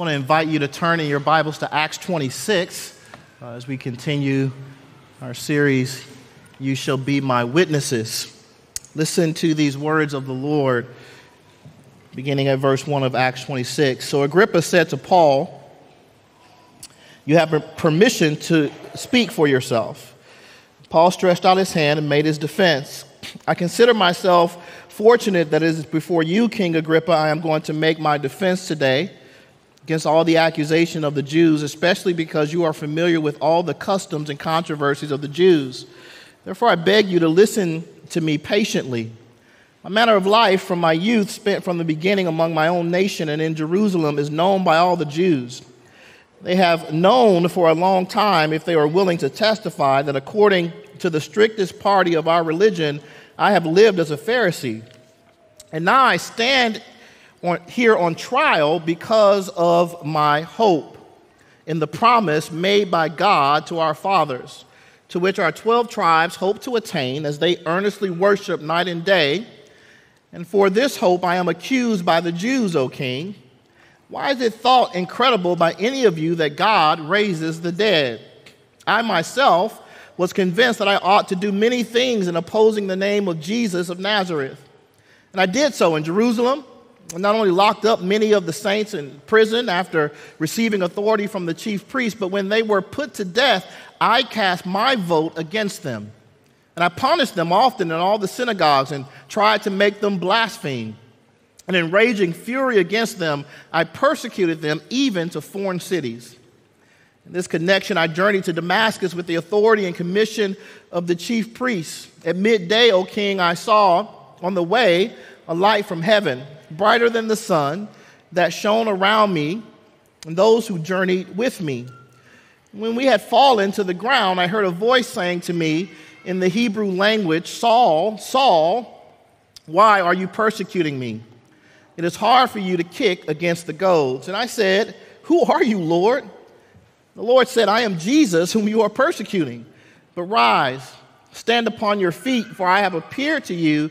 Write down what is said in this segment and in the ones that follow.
want to invite you to turn in your Bibles to Acts 26 uh, as we continue our series, You Shall Be My Witnesses. Listen to these words of the Lord, beginning at verse 1 of Acts 26. So Agrippa said to Paul, You have permission to speak for yourself. Paul stretched out his hand and made his defense. I consider myself fortunate that it is before you, King Agrippa, I am going to make my defense today against all the accusation of the Jews, especially because you are familiar with all the customs and controversies of the Jews. Therefore, I beg you to listen to me patiently. My manner of life from my youth, spent from the beginning among my own nation and in Jerusalem, is known by all the Jews. They have known for a long time, if they are willing to testify, that according to the strictest party of our religion, I have lived as a Pharisee. And now I stand on, here on trial because of my hope in the promise made by God to our fathers, to which our 12 tribes hope to attain as they earnestly worship night and day. And for this hope I am accused by the Jews, O king. Why is it thought incredible by any of you that God raises the dead? I myself was convinced that I ought to do many things in opposing the name of Jesus of Nazareth. And I did so in Jerusalem. Not only locked up many of the saints in prison after receiving authority from the chief priest, but when they were put to death, I cast my vote against them. And I punished them often in all the synagogues and tried to make them blaspheme. And in raging fury against them, I persecuted them even to foreign cities. In this connection, I journeyed to Damascus with the authority and commission of the chief priests. At midday, O king, I saw on the way a light from heaven, brighter than the sun, that shone around me and those who journeyed with me. When we had fallen to the ground, I heard a voice saying to me in the Hebrew language, Saul, Saul, why are you persecuting me? It is hard for you to kick against the goads. And I said, Who are you, Lord? The Lord said, I am Jesus whom you are persecuting. But rise, stand upon your feet, for I have appeared to you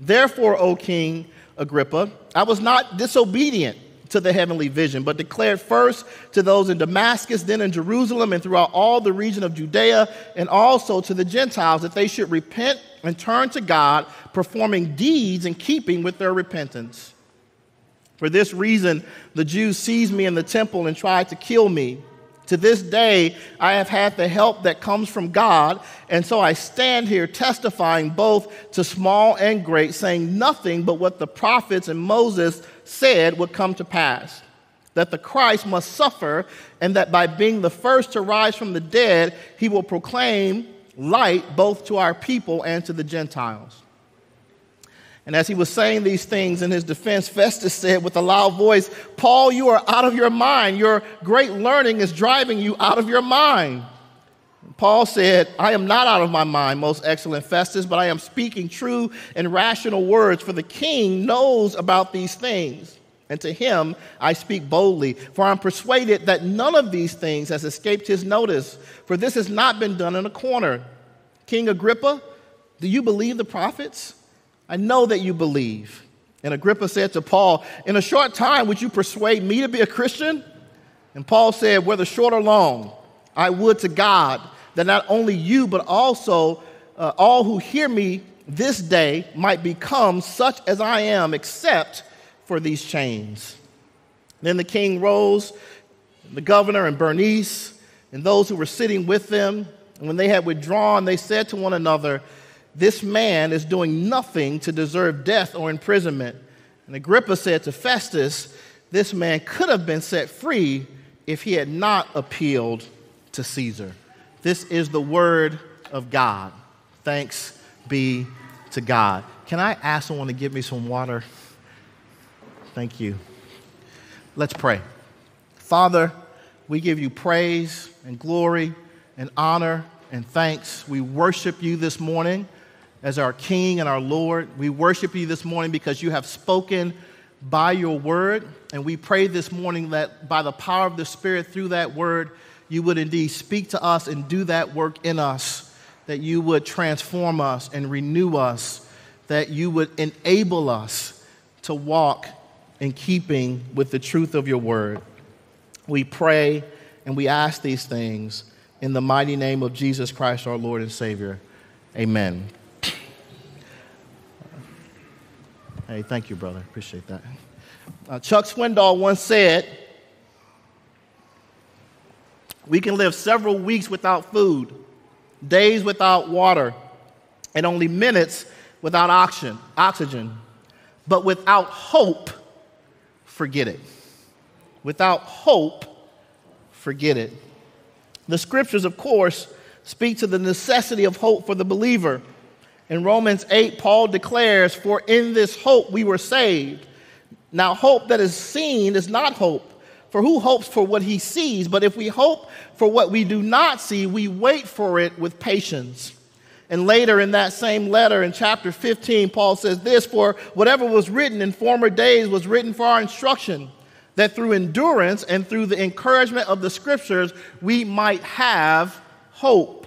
Therefore, O King Agrippa, I was not disobedient to the heavenly vision, but declared first to those in Damascus, then in Jerusalem, and throughout all the region of Judea, and also to the Gentiles, that they should repent and turn to God, performing deeds in keeping with their repentance. For this reason, the Jews seized me in the temple and tried to kill me. To this day, I have had the help that comes from God, and so I stand here testifying both to small and great, saying nothing but what the prophets and Moses said would come to pass that the Christ must suffer, and that by being the first to rise from the dead, he will proclaim light both to our people and to the Gentiles. And as he was saying these things in his defense, Festus said with a loud voice, Paul, you are out of your mind. Your great learning is driving you out of your mind. Paul said, I am not out of my mind, most excellent Festus, but I am speaking true and rational words, for the king knows about these things. And to him I speak boldly, for I'm persuaded that none of these things has escaped his notice, for this has not been done in a corner. King Agrippa, do you believe the prophets? I know that you believe. And Agrippa said to Paul, In a short time, would you persuade me to be a Christian? And Paul said, Whether short or long, I would to God that not only you, but also uh, all who hear me this day might become such as I am, except for these chains. Then the king rose, the governor and Bernice, and those who were sitting with them. And when they had withdrawn, they said to one another, this man is doing nothing to deserve death or imprisonment. And Agrippa said to Festus, This man could have been set free if he had not appealed to Caesar. This is the word of God. Thanks be to God. Can I ask someone to give me some water? Thank you. Let's pray. Father, we give you praise and glory and honor and thanks. We worship you this morning as our King and our Lord. We worship you this morning because you have spoken by your word. And we pray this morning that by the power of the Spirit through that word, you would indeed speak to us and do that work in us, that you would transform us and renew us, that you would enable us to walk in keeping with the truth of your word. We pray and we ask these things in the mighty name of Jesus Christ, our Lord and Savior. Amen. Hey, thank you, brother. Appreciate that. Uh, Chuck Swindoll once said, We can live several weeks without food, days without water, and only minutes without oxygen, oxygen. But without hope, forget it. Without hope, forget it. The scriptures, of course, speak to the necessity of hope for the believer. In Romans 8, Paul declares, For in this hope we were saved. Now, hope that is seen is not hope. For who hopes for what he sees? But if we hope for what we do not see, we wait for it with patience. And later in that same letter, in chapter 15, Paul says this For whatever was written in former days was written for our instruction, that through endurance and through the encouragement of the scriptures, we might have hope.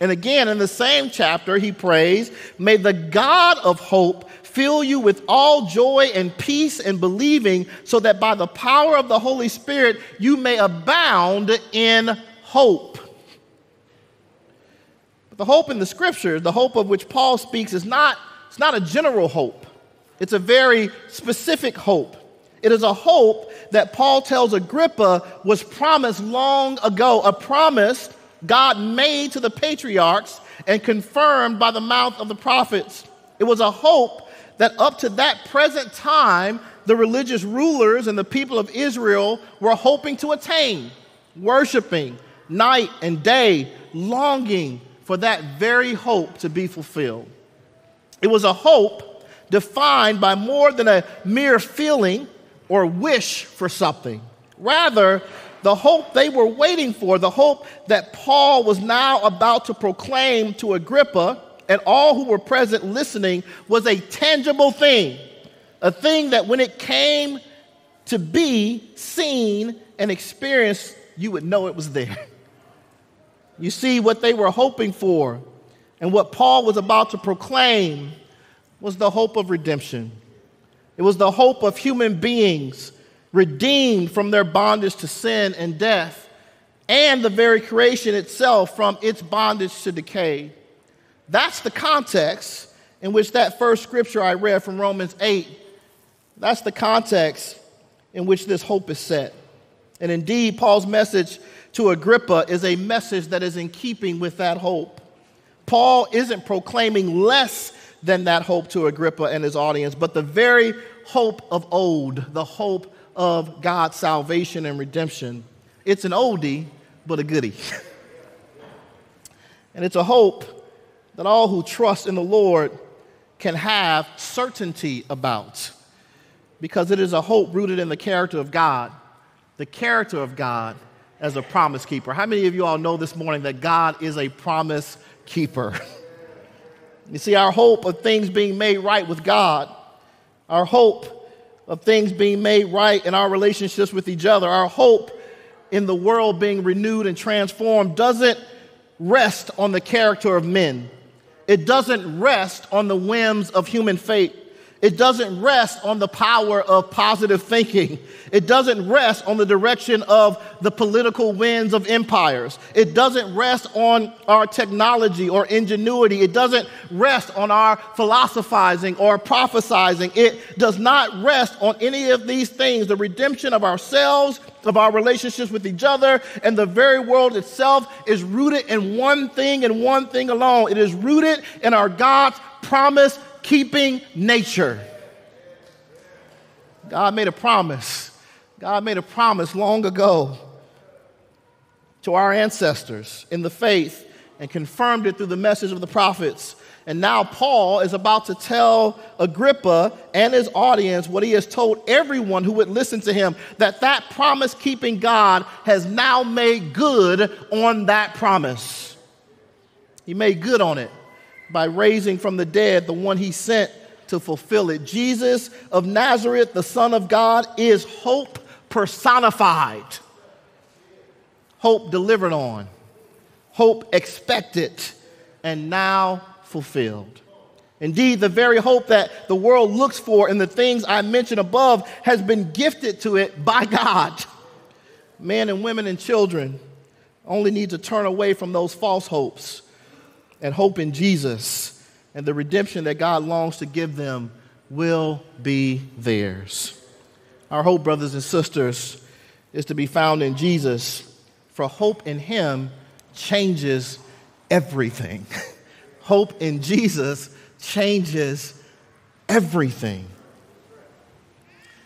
And again, in the same chapter, he prays, May the God of hope fill you with all joy and peace and believing, so that by the power of the Holy Spirit you may abound in hope. But the hope in the scriptures, the hope of which Paul speaks, is not, it's not a general hope, it's a very specific hope. It is a hope that Paul tells Agrippa was promised long ago, a promise God made to the patriarchs and confirmed by the mouth of the prophets. It was a hope that up to that present time, the religious rulers and the people of Israel were hoping to attain, worshiping night and day, longing for that very hope to be fulfilled. It was a hope defined by more than a mere feeling or wish for something. Rather, the hope they were waiting for, the hope that Paul was now about to proclaim to Agrippa and all who were present listening, was a tangible thing. A thing that when it came to be seen and experienced, you would know it was there. You see, what they were hoping for and what Paul was about to proclaim was the hope of redemption. It was the hope of human beings redeemed from their bondage to sin and death, and the very creation itself from its bondage to decay. That's the context in which that first scripture I read from Romans 8, that's the context in which this hope is set. And indeed, Paul's message to Agrippa is a message that is in keeping with that hope. Paul isn't proclaiming less than that hope to Agrippa and his audience, but the very hope of old, the hope of God's salvation and redemption. It's an oldie, but a goodie. and it's a hope that all who trust in the Lord can have certainty about because it is a hope rooted in the character of God, the character of God as a promise keeper. How many of you all know this morning that God is a promise keeper? you see, our hope of things being made right with God, our hope of things being made right in our relationships with each other, our hope in the world being renewed and transformed doesn't rest on the character of men. It doesn't rest on the whims of human fate. It doesn't rest on the power of positive thinking. It doesn't rest on the direction of the political winds of empires. It doesn't rest on our technology or ingenuity. It doesn't rest on our philosophizing or prophesizing. It does not rest on any of these things. The redemption of ourselves, of our relationships with each other, and the very world itself is rooted in one thing and one thing alone. It is rooted in our God's promise keeping nature. God made a promise. God made a promise long ago to our ancestors in the faith and confirmed it through the message of the prophets. And now Paul is about to tell Agrippa and his audience what he has told everyone who would listen to him that that promise keeping God has now made good on that promise. He made good on it by raising from the dead the one he sent to fulfill it. Jesus of Nazareth, the Son of God, is hope personified. Hope delivered on, hope expected, and now fulfilled. Indeed, the very hope that the world looks for in the things I mentioned above has been gifted to it by God. Men and women and children only need to turn away from those false hopes and hope in Jesus, and the redemption that God longs to give them will be theirs. Our hope, brothers and sisters, is to be found in Jesus, for hope in Him changes everything. hope in Jesus changes everything.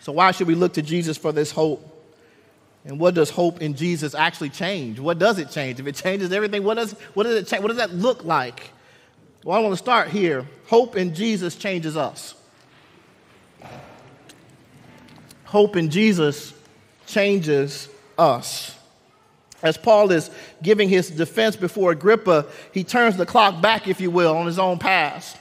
So, why should we look to Jesus for this hope? And what does hope in Jesus actually change? What does it change? If it changes everything, what does, what does it change? What does that look like? Well, I want to start here. Hope in Jesus changes us. Hope in Jesus changes us. As Paul is giving his defense before Agrippa, he turns the clock back, if you will, on his own past.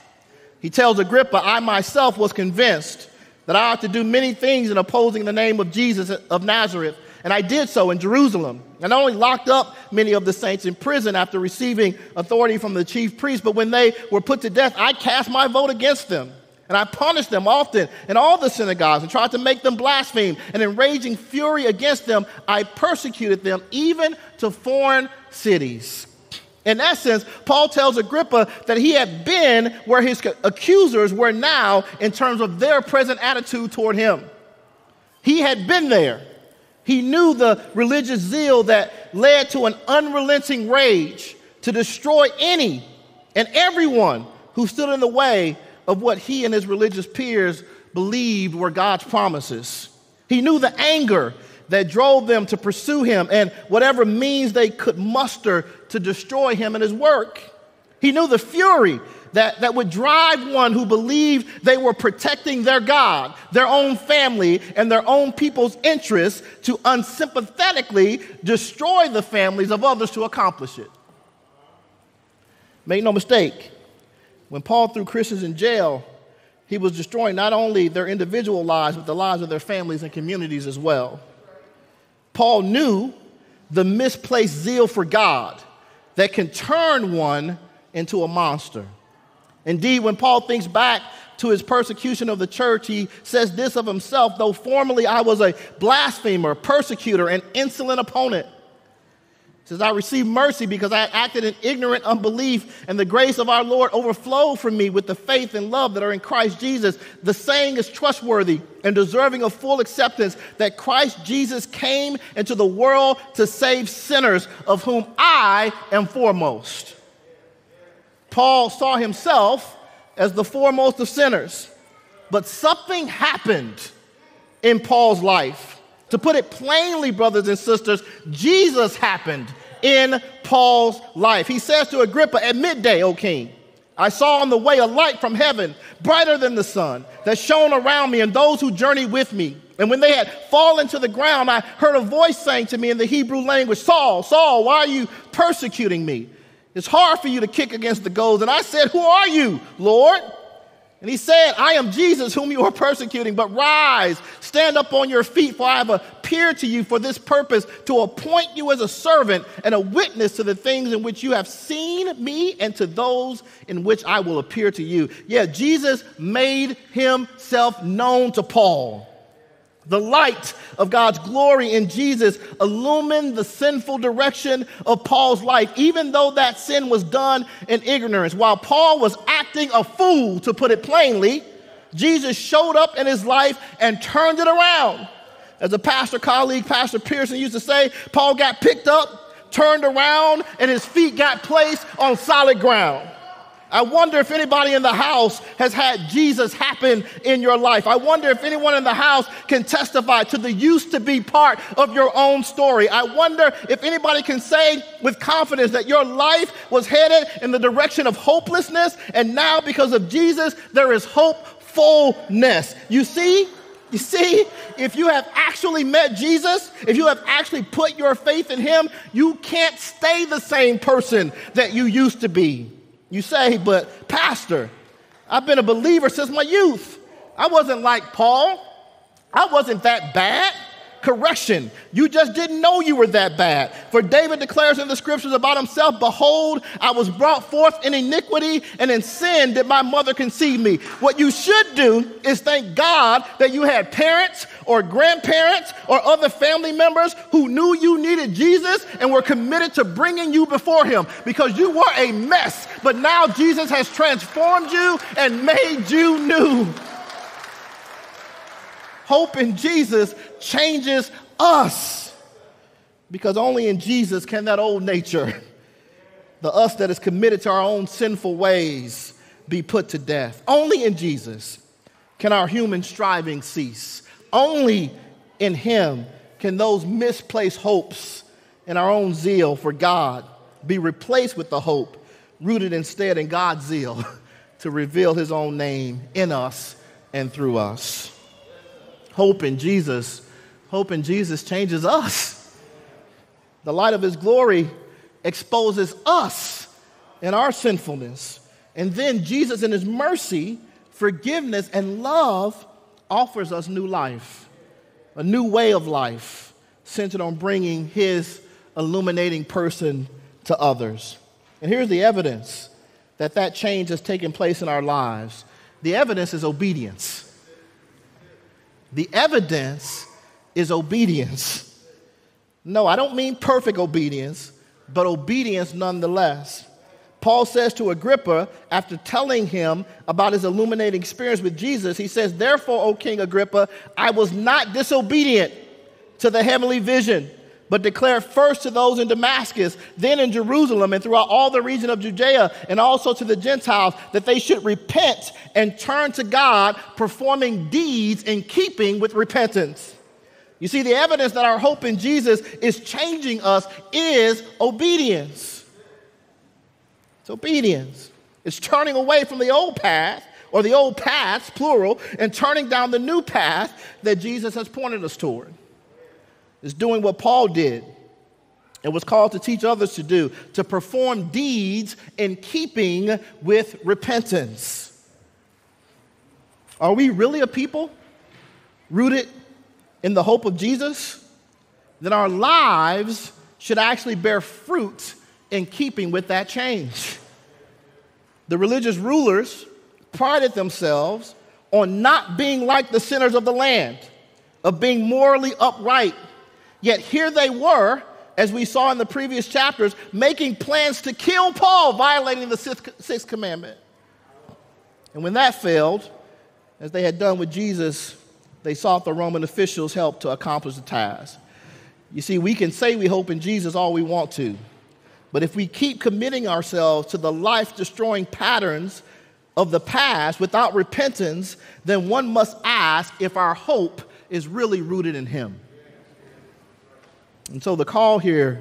He tells Agrippa, I myself was convinced that I ought to do many things in opposing the name of Jesus of Nazareth, and I did so in Jerusalem. And not only locked up many of the saints in prison after receiving authority from the chief priest, but when they were put to death, I cast my vote against them. And I punished them often in all the synagogues and tried to make them blaspheme. And in raging fury against them, I persecuted them even to foreign cities. In essence, Paul tells Agrippa that he had been where his accusers were now in terms of their present attitude toward him. He had been there. He knew the religious zeal that led to an unrelenting rage to destroy any and everyone who stood in the way of what he and his religious peers believed were God's promises. He knew the anger that drove them to pursue him and whatever means they could muster to destroy him and his work. He knew the fury that, that would drive one who believed they were protecting their God, their own family, and their own people's interests to unsympathetically destroy the families of others to accomplish it. Make no mistake, when Paul threw Christians in jail, he was destroying not only their individual lives, but the lives of their families and communities as well. Paul knew the misplaced zeal for God that can turn one into a monster. Indeed, when Paul thinks back to his persecution of the church, he says this of himself though formerly I was a blasphemer, persecutor, and insolent opponent says, I received mercy because I acted in ignorant unbelief, and the grace of our Lord overflowed from me with the faith and love that are in Christ Jesus. The saying is trustworthy and deserving of full acceptance that Christ Jesus came into the world to save sinners, of whom I am foremost. Paul saw himself as the foremost of sinners, but something happened in Paul's life. To put it plainly, brothers and sisters, Jesus happened in Paul's life. He says to Agrippa at midday, O king, I saw on the way a light from heaven, brighter than the sun, that shone around me and those who journeyed with me. And when they had fallen to the ground, I heard a voice saying to me in the Hebrew language, Saul, Saul, why are you persecuting me? It's hard for you to kick against the goads. And I said, Who are you, Lord? And he said, I am Jesus whom you are persecuting, but rise, stand up on your feet, for I have appeared to you for this purpose, to appoint you as a servant and a witness to the things in which you have seen me and to those in which I will appear to you. Yeah, Jesus made himself known to Paul. The light of God's glory in Jesus illumined the sinful direction of Paul's life, even though that sin was done in ignorance. While Paul was acting a fool, to put it plainly, Jesus showed up in his life and turned it around. As a pastor colleague, Pastor Pearson, used to say, Paul got picked up, turned around, and his feet got placed on solid ground. I wonder if anybody in the house has had Jesus happen in your life. I wonder if anyone in the house can testify to the used to be part of your own story. I wonder if anybody can say with confidence that your life was headed in the direction of hopelessness, and now because of Jesus, there is hopefulness. You see? You see, if you have actually met Jesus, if you have actually put your faith in Him, you can't stay the same person that you used to be. You say, but Pastor, I've been a believer since my youth. I wasn't like Paul, I wasn't that bad. Correction, you just didn't know you were that bad. For David declares in the scriptures about himself Behold, I was brought forth in iniquity, and in sin did my mother conceive me. What you should do is thank God that you had parents or grandparents or other family members who knew you needed Jesus and were committed to bringing you before Him because you were a mess, but now Jesus has transformed you and made you new. Hope in Jesus changes us because only in Jesus can that old nature, the us that is committed to our own sinful ways, be put to death. Only in Jesus can our human striving cease. Only in Him can those misplaced hopes and our own zeal for God be replaced with the hope rooted instead in God's zeal to reveal His own name in us and through us hope in Jesus, hope in Jesus changes us. The light of his glory exposes us in our sinfulness. And then Jesus, in his mercy, forgiveness, and love, offers us new life, a new way of life centered on bringing his illuminating person to others. And here's the evidence that that change has taken place in our lives the evidence is obedience. The evidence is obedience. No, I don't mean perfect obedience, but obedience nonetheless. Paul says to Agrippa, after telling him about his illuminating experience with Jesus, he says, Therefore, O King Agrippa, I was not disobedient to the heavenly vision but declare first to those in Damascus, then in Jerusalem, and throughout all the region of Judea, and also to the Gentiles, that they should repent and turn to God, performing deeds in keeping with repentance. You see, the evidence that our hope in Jesus is changing us is obedience. It's obedience. It's turning away from the old path, or the old paths, plural, and turning down the new path that Jesus has pointed us toward is doing what Paul did and was called to teach others to do, to perform deeds in keeping with repentance. Are we really a people rooted in the hope of Jesus? Then our lives should actually bear fruit in keeping with that change. The religious rulers prided themselves on not being like the sinners of the land, of being morally upright Yet here they were, as we saw in the previous chapters, making plans to kill Paul, violating the sixth commandment. And when that failed, as they had done with Jesus, they sought the Roman officials' help to accomplish the task. You see, we can say we hope in Jesus all we want to, but if we keep committing ourselves to the life destroying patterns of the past without repentance, then one must ask if our hope is really rooted in Him. And so the call here,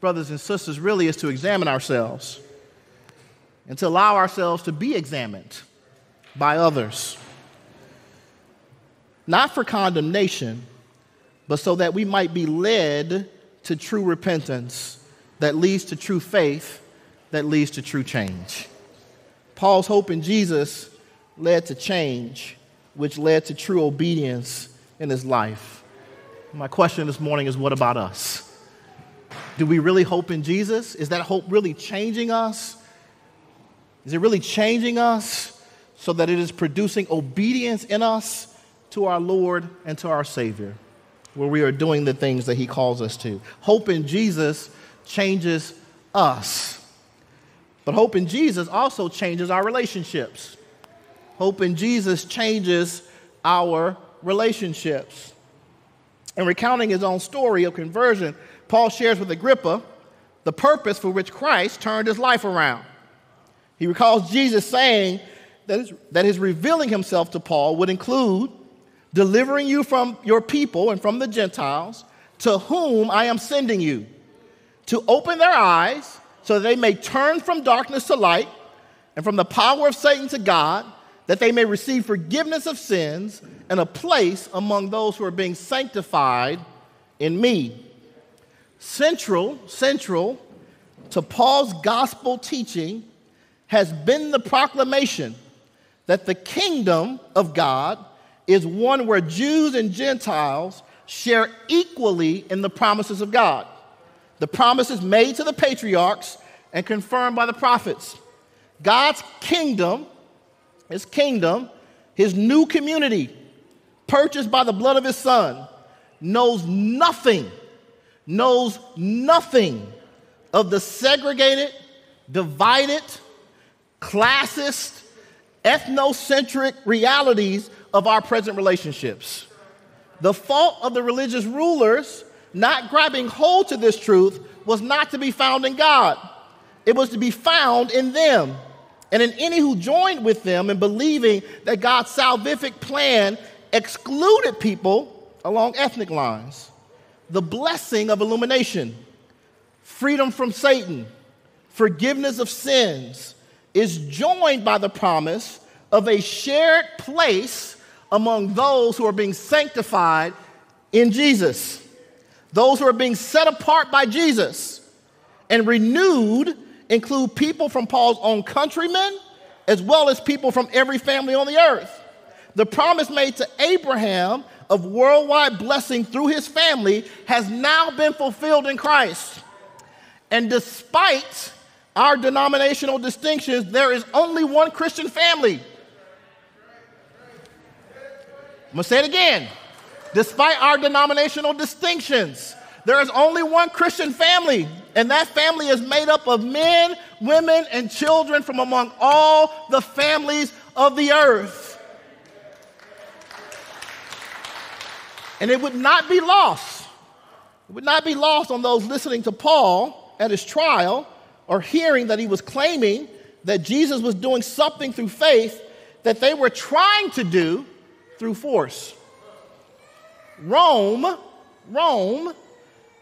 brothers and sisters, really is to examine ourselves and to allow ourselves to be examined by others. Not for condemnation, but so that we might be led to true repentance that leads to true faith, that leads to true change. Paul's hope in Jesus led to change, which led to true obedience in his life. My question this morning is what about us? Do we really hope in Jesus? Is that hope really changing us? Is it really changing us so that it is producing obedience in us to our Lord and to our Savior, where we are doing the things that He calls us to? Hope in Jesus changes us. But hope in Jesus also changes our relationships. Hope in Jesus changes our relationships. In recounting his own story of conversion, Paul shares with Agrippa the purpose for which Christ turned his life around. He recalls Jesus saying that his, that his revealing himself to Paul would include delivering you from your people and from the Gentiles to whom I am sending you, to open their eyes so that they may turn from darkness to light and from the power of Satan to God, that they may receive forgiveness of sins and a place among those who are being sanctified in me. Central, central to Paul's gospel teaching has been the proclamation that the kingdom of God is one where Jews and Gentiles share equally in the promises of God. The promises made to the patriarchs and confirmed by the prophets. God's kingdom, his kingdom, his new community, purchased by the blood of his son, knows nothing, knows nothing of the segregated, divided, classist, ethnocentric realities of our present relationships. The fault of the religious rulers not grabbing hold to this truth was not to be found in God, it was to be found in them. And in any who joined with them in believing that God's salvific plan excluded people along ethnic lines. The blessing of illumination, freedom from Satan, forgiveness of sins is joined by the promise of a shared place among those who are being sanctified in Jesus, those who are being set apart by Jesus and renewed include people from Paul's own countrymen as well as people from every family on the earth. The promise made to Abraham of worldwide blessing through his family has now been fulfilled in Christ. And despite our denominational distinctions, there is only one Christian family. I'm gonna say it again. Despite our denominational distinctions, there is only one Christian family, and that family is made up of men, women, and children from among all the families of the earth. And it would not be lost. It would not be lost on those listening to Paul at his trial or hearing that he was claiming that Jesus was doing something through faith that they were trying to do through force. Rome, Rome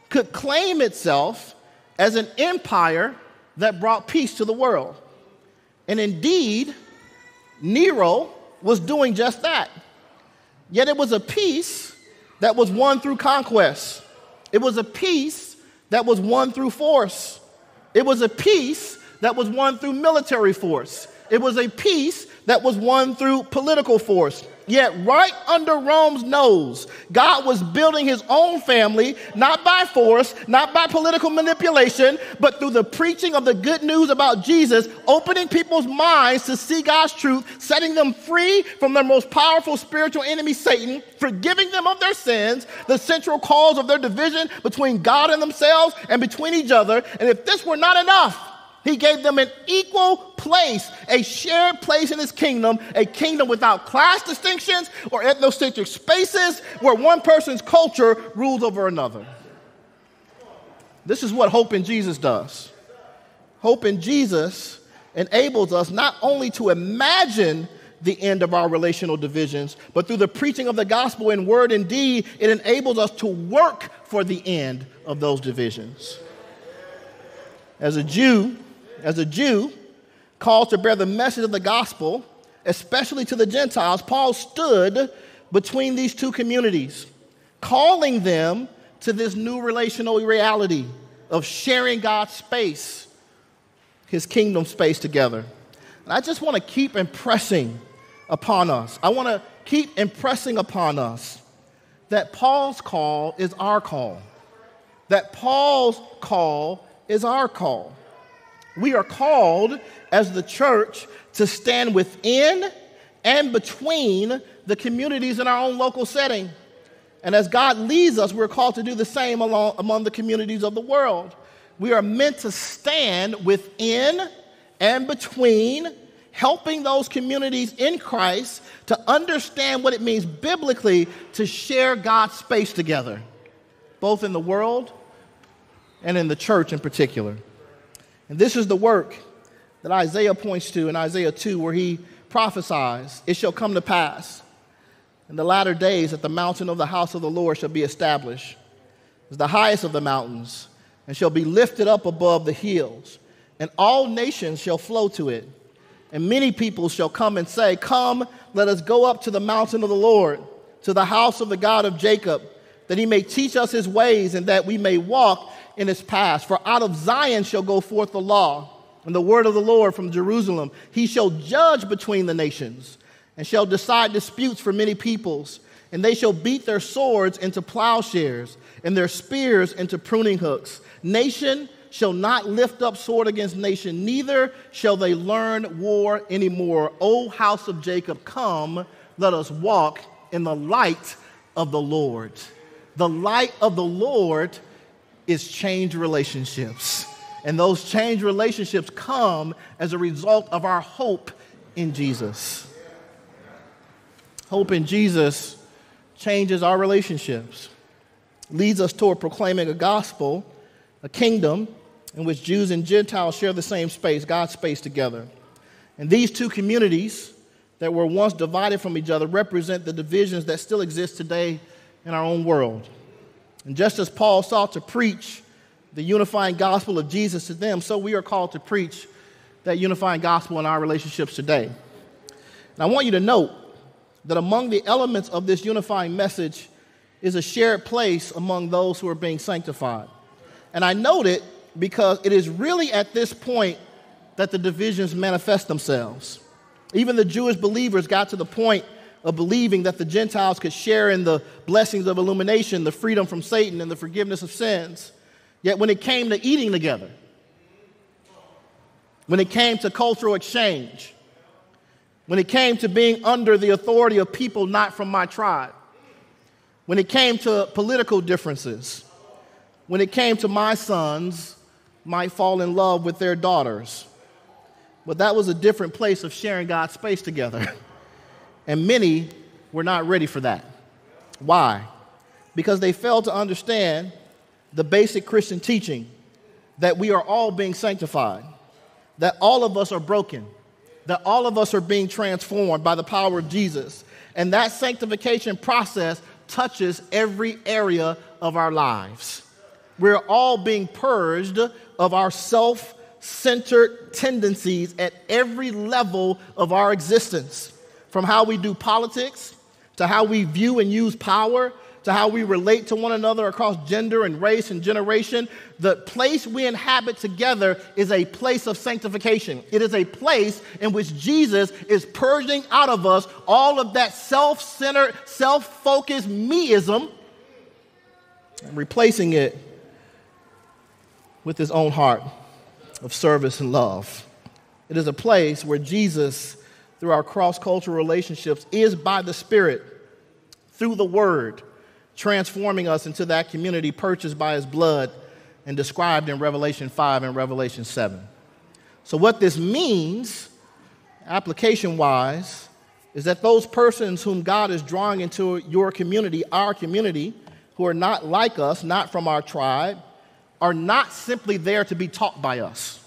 could claim itself as an empire that brought peace to the world. And indeed, Nero was doing just that. Yet it was a peace that was won through conquest, it was a peace that was won through force, it was a peace that was won through military force, it was a peace that was won through political force. Yet, right under Rome's nose, God was building his own family, not by force, not by political manipulation, but through the preaching of the good news about Jesus, opening people's minds to see God's truth, setting them free from their most powerful spiritual enemy, Satan, forgiving them of their sins, the central cause of their division between God and themselves and between each other. And if this were not enough, he gave them an equal place, a shared place in his kingdom, a kingdom without class distinctions or ethnocentric spaces where one person's culture rules over another. This is what hope in Jesus does. Hope in Jesus enables us not only to imagine the end of our relational divisions, but through the preaching of the gospel in word and deed, it enables us to work for the end of those divisions. As a Jew, as a Jew called to bear the message of the gospel, especially to the Gentiles, Paul stood between these two communities, calling them to this new relational reality of sharing God's space, his kingdom space together. And I just want to keep impressing upon us. I want to keep impressing upon us that Paul's call is our call. That Paul's call is our call. We are called as the church to stand within and between the communities in our own local setting. And as God leads us, we're called to do the same along, among the communities of the world. We are meant to stand within and between, helping those communities in Christ to understand what it means biblically to share God's space together, both in the world and in the church in particular. And this is the work that Isaiah points to in Isaiah 2, where he prophesies, It shall come to pass in the latter days that the mountain of the house of the Lord shall be established as the highest of the mountains, and shall be lifted up above the hills, and all nations shall flow to it. And many people shall come and say, Come, let us go up to the mountain of the Lord, to the house of the God of Jacob, that he may teach us his ways, and that we may walk in its past. For out of Zion shall go forth the law, and the word of the Lord from Jerusalem. He shall judge between the nations and shall decide disputes for many peoples. And they shall beat their swords into plowshares and their spears into pruning hooks. Nation shall not lift up sword against nation, neither shall they learn war anymore. O house of Jacob, come, let us walk in the light of the Lord. The light of the Lord is change relationships. And those change relationships come as a result of our hope in Jesus. Hope in Jesus changes our relationships, leads us toward proclaiming a gospel, a kingdom in which Jews and Gentiles share the same space, God's space together. And these two communities that were once divided from each other represent the divisions that still exist today in our own world. And just as Paul sought to preach the unifying gospel of Jesus to them, so we are called to preach that unifying gospel in our relationships today. And I want you to note that among the elements of this unifying message is a shared place among those who are being sanctified. And I note it because it is really at this point that the divisions manifest themselves. Even the Jewish believers got to the point of believing that the Gentiles could share in the blessings of illumination, the freedom from Satan, and the forgiveness of sins. Yet when it came to eating together, when it came to cultural exchange, when it came to being under the authority of people not from my tribe, when it came to political differences, when it came to my sons might fall in love with their daughters. But that was a different place of sharing God's space together. And many were not ready for that. Why? Because they failed to understand the basic Christian teaching that we are all being sanctified, that all of us are broken, that all of us are being transformed by the power of Jesus. And that sanctification process touches every area of our lives. We're all being purged of our self centered tendencies at every level of our existence, from how we do politics to how we view and use power to how we relate to one another across gender and race and generation. The place we inhabit together is a place of sanctification. It is a place in which Jesus is purging out of us all of that self centered, self focused meism and replacing it with his own heart of service and love. It is a place where Jesus, through our cross cultural relationships, is by the Spirit, through the Word, transforming us into that community purchased by his blood and described in Revelation 5 and Revelation 7. So, what this means, application wise, is that those persons whom God is drawing into your community, our community, who are not like us, not from our tribe, are not simply there to be taught by us.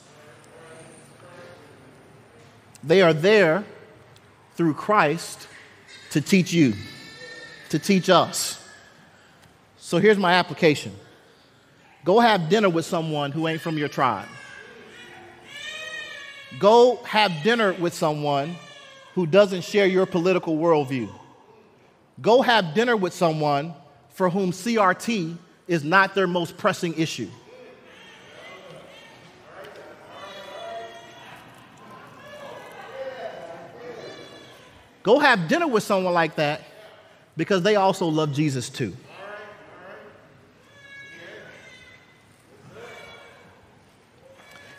They are there through Christ to teach you, to teach us. So here's my application go have dinner with someone who ain't from your tribe. Go have dinner with someone who doesn't share your political worldview. Go have dinner with someone for whom CRT is not their most pressing issue. Go have dinner with someone like that because they also love Jesus too.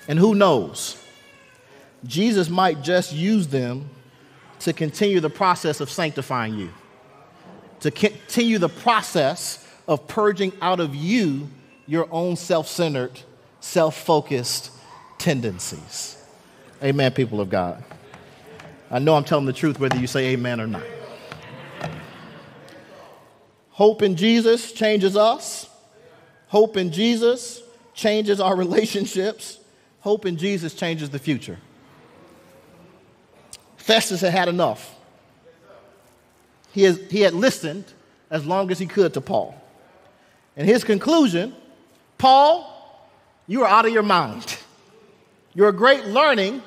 And who knows? Jesus might just use them to continue the process of sanctifying you, to continue the process of purging out of you your own self centered, self focused tendencies. Amen, people of God. I know I'm telling the truth whether you say amen or not. Hope in Jesus changes us. Hope in Jesus changes our relationships. Hope in Jesus changes the future. Festus had had enough. He, has, he had listened as long as he could to Paul. And his conclusion Paul, you are out of your mind. Your great learning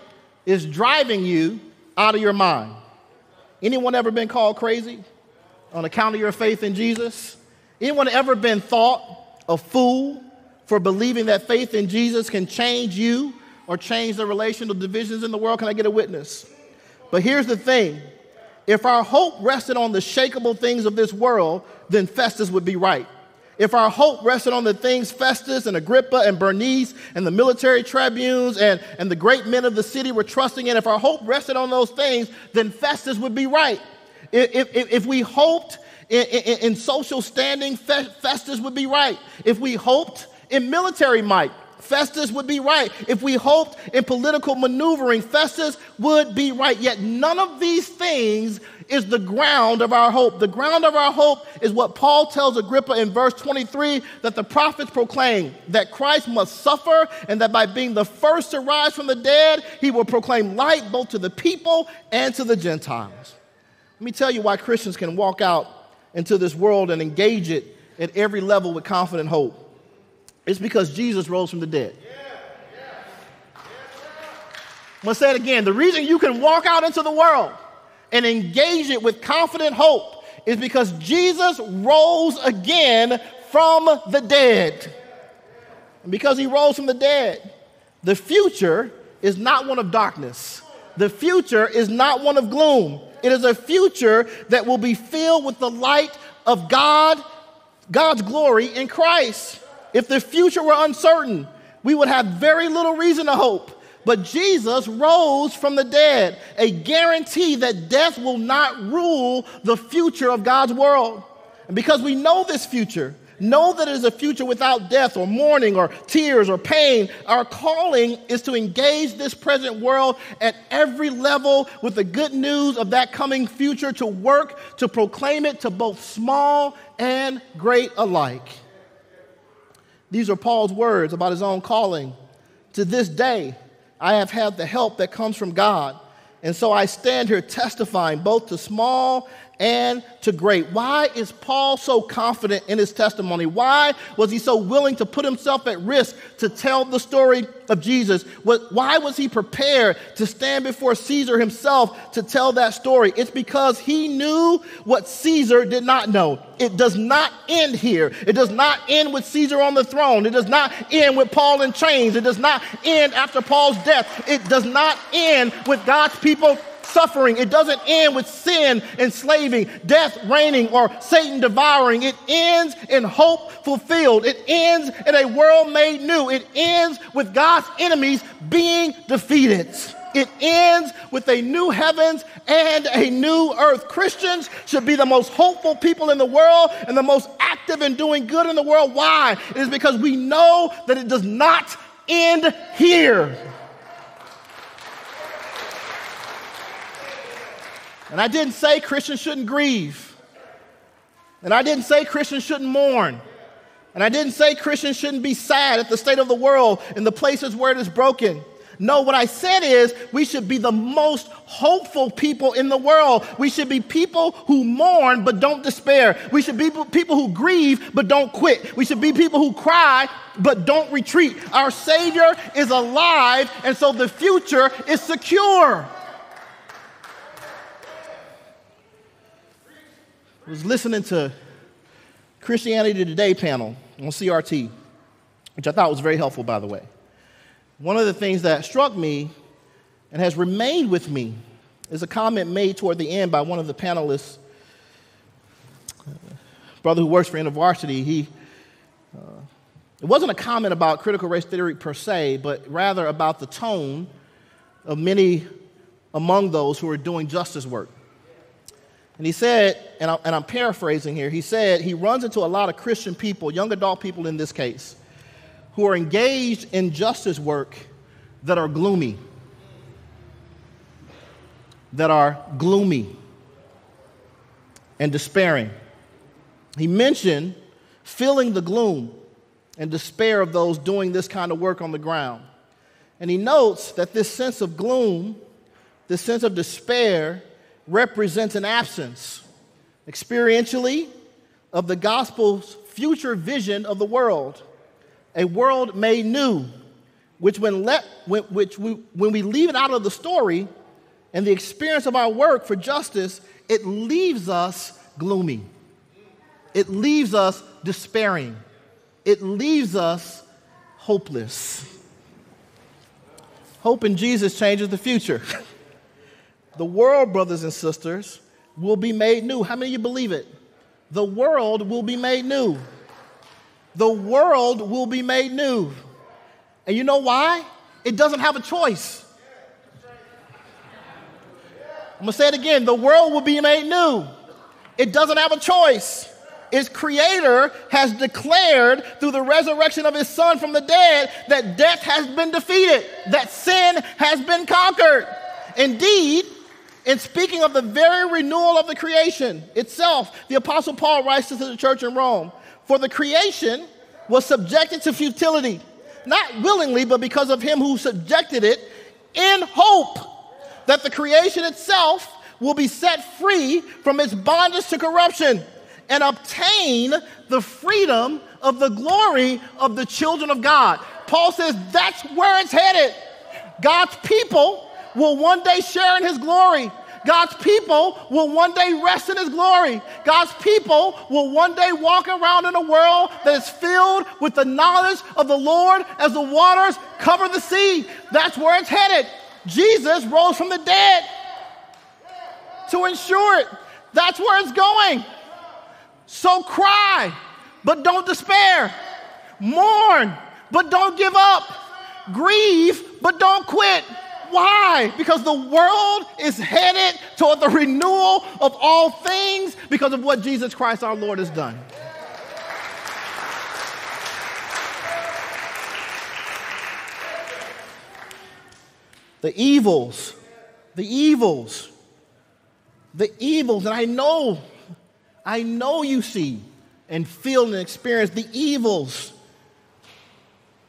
is driving you out of your mind. Anyone ever been called crazy on account of your faith in Jesus? Anyone ever been thought a fool for believing that faith in Jesus can change you or change the relational divisions in the world? Can I get a witness? But here's the thing if our hope rested on the shakable things of this world, then Festus would be right. If our hope rested on the things Festus and Agrippa and Bernice and the military tribunes and, and the great men of the city were trusting in, if our hope rested on those things, then Festus would be right. If, if, if we hoped in, in, in social standing, Festus would be right. If we hoped in military might, Festus would be right. If we hoped in political maneuvering, Festus would be right. Yet none of these things is the ground of our hope. The ground of our hope is what Paul tells Agrippa in verse 23 that the prophets proclaim that Christ must suffer and that by being the first to rise from the dead, he will proclaim light both to the people and to the Gentiles. Let me tell you why Christians can walk out into this world and engage it at every level with confident hope. It's because Jesus rose from the dead. I'm going to say it again. The reason you can walk out into the world and engage it with confident hope is because Jesus rose again from the dead. And because he rose from the dead, the future is not one of darkness. The future is not one of gloom. It is a future that will be filled with the light of God, God's glory in Christ. If the future were uncertain, we would have very little reason to hope. But Jesus rose from the dead, a guarantee that death will not rule the future of God's world. And because we know this future, know that it is a future without death or mourning or tears or pain, our calling is to engage this present world at every level with the good news of that coming future, to work to proclaim it to both small and great alike. These are Paul's words about his own calling. To this day, I have had the help that comes from God. And so I stand here testifying both to small and to great. Why is Paul so confident in his testimony? Why was he so willing to put himself at risk to tell the story of Jesus? Why was he prepared to stand before Caesar himself to tell that story? It's because he knew what Caesar did not know. It does not end here. It does not end with Caesar on the throne. It does not end with Paul in chains. It does not end after Paul's death. It does not end with God's people suffering. It doesn't end with sin enslaving, death reigning, or Satan devouring. It ends in hope fulfilled. It ends in a world made new. It ends with God's enemies being defeated. It ends with a new heavens and a new earth. Christians should be the most hopeful people in the world and the most active in doing good in the world. Why? It is because we know that it does not end here. And I didn't say Christians shouldn't grieve. And I didn't say Christians shouldn't mourn. And I didn't say Christians shouldn't be sad at the state of the world in the places where it is broken. No, what I said is we should be the most hopeful people in the world. We should be people who mourn but don't despair. We should be people who grieve but don't quit. We should be people who cry but don't retreat. Our Savior is alive, and so the future is secure. I was listening to Christianity Today panel on CRT, which I thought was very helpful, by the way. One of the things that struck me and has remained with me is a comment made toward the end by one of the panelists, brother who works for InterVarsity. He, uh, it wasn't a comment about critical race theory per se, but rather about the tone of many among those who are doing justice work. And he said, and, I, and I'm paraphrasing here, he said he runs into a lot of Christian people, young adult people in this case, who are engaged in justice work that are gloomy. That are gloomy and despairing. He mentioned feeling the gloom and despair of those doing this kind of work on the ground. And he notes that this sense of gloom this sense of despair represents an absence, experientially, of the gospel's future vision of the world, a world made new, which, when, let, which we, when we leave it out of the story and the experience of our work for justice, it leaves us gloomy. It leaves us despairing. It leaves us hopeless. Hope in Jesus changes the future. the world, brothers and sisters, will be made new. How many of you believe it? The world will be made new. The world will be made new. And you know why? It doesn't have a choice. I'm gonna say it again the world will be made new. It doesn't have a choice its creator has declared through the resurrection of his son from the dead that death has been defeated, that sin has been conquered. Indeed, in speaking of the very renewal of the creation itself, the Apostle Paul writes to the church in Rome For the creation was subjected to futility, not willingly, but because of him who subjected it, in hope that the creation itself will be set free from its bondage to corruption and obtain the freedom of the glory of the children of God. Paul says that's where it's headed. God's people will one day share in his glory. God's people will one day rest in his glory. God's people will one day walk around in a world that is filled with the knowledge of the Lord as the waters cover the sea. That's where it's headed. Jesus rose from the dead to ensure it. That's where it's going. So cry, but don't despair. Mourn, but don't give up. Grieve, but don't quit. Why? Because the world is headed toward the renewal of all things because of what Jesus Christ our Lord has done. The evils, the evils, the evils, and I know I know you see and feel and experience the evils.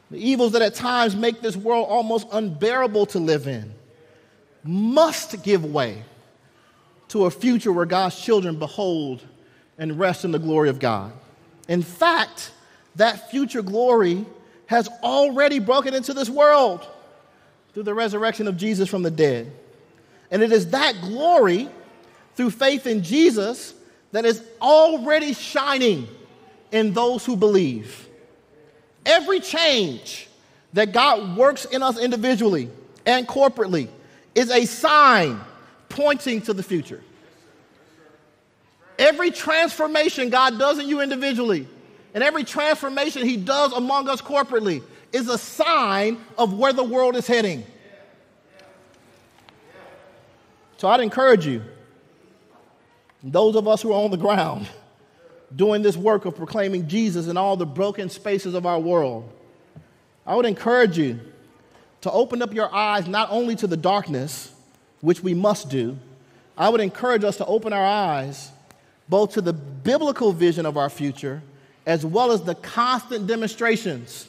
The evils that at times make this world almost unbearable to live in must give way to a future where God's children behold and rest in the glory of God. In fact, that future glory has already broken into this world through the resurrection of Jesus from the dead. And it is that glory through faith in Jesus that is already shining in those who believe. Every change that God works in us individually and corporately is a sign pointing to the future. Every transformation God does in you individually and every transformation He does among us corporately is a sign of where the world is heading. So I'd encourage you those of us who are on the ground doing this work of proclaiming Jesus in all the broken spaces of our world, I would encourage you to open up your eyes not only to the darkness, which we must do, I would encourage us to open our eyes both to the biblical vision of our future as well as the constant demonstrations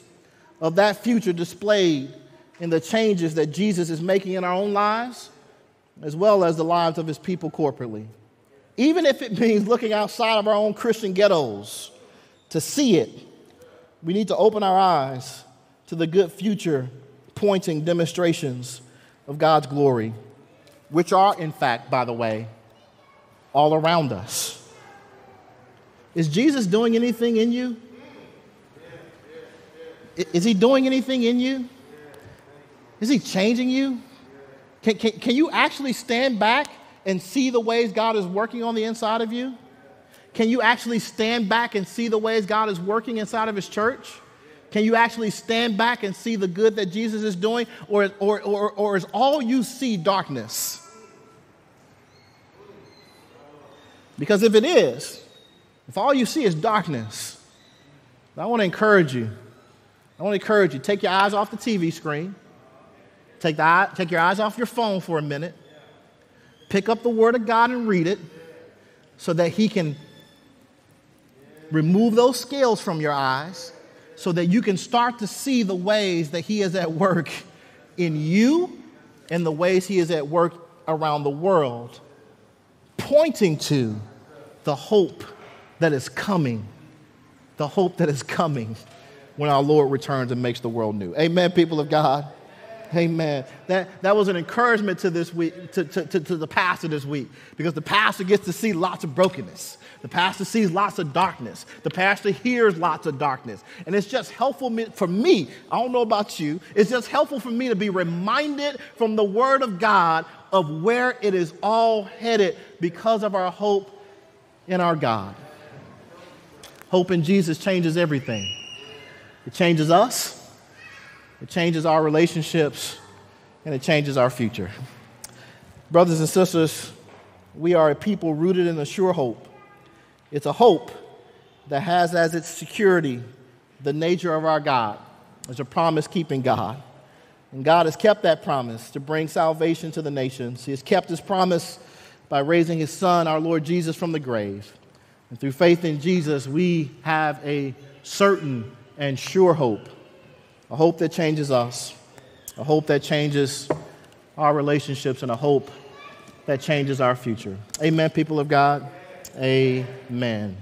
of that future displayed in the changes that Jesus is making in our own lives as well as the lives of his people corporately even if it means looking outside of our own Christian ghettos to see it, we need to open our eyes to the good future pointing demonstrations of God's glory, which are, in fact, by the way, all around us. Is Jesus doing anything in you? Is he doing anything in you? Is he changing you? Can, can, can you actually stand back and see the ways God is working on the inside of you? Can you actually stand back and see the ways God is working inside of His church? Can you actually stand back and see the good that Jesus is doing? Or, or, or, or is all you see darkness? Because if it is, if all you see is darkness, I want to encourage you. I want to encourage you. Take your eyes off the TV screen. Take, the take your eyes off your phone for a minute pick up the Word of God and read it so that He can remove those scales from your eyes so that you can start to see the ways that He is at work in you and the ways He is at work around the world, pointing to the hope that is coming, the hope that is coming when our Lord returns and makes the world new. Amen, people of God. Amen. That, that was an encouragement to this week, to, to, to, to the pastor this week, because the pastor gets to see lots of brokenness. The pastor sees lots of darkness. The pastor hears lots of darkness. And it's just helpful for me. I don't know about you. It's just helpful for me to be reminded from the Word of God of where it is all headed because of our hope in our God. Hope in Jesus changes everything. It changes us, it changes our relationships, and it changes our future. Brothers and sisters, we are a people rooted in a sure hope it's a hope that has as its security the nature of our God, as a promise keeping God. And God has kept that promise to bring salvation to the nations. He has kept his promise by raising his son, our Lord Jesus, from the grave. And through faith in Jesus, we have a certain and sure hope, a hope that changes us, a hope that changes our relationships, and a hope that changes our future. Amen, people of God. Amen.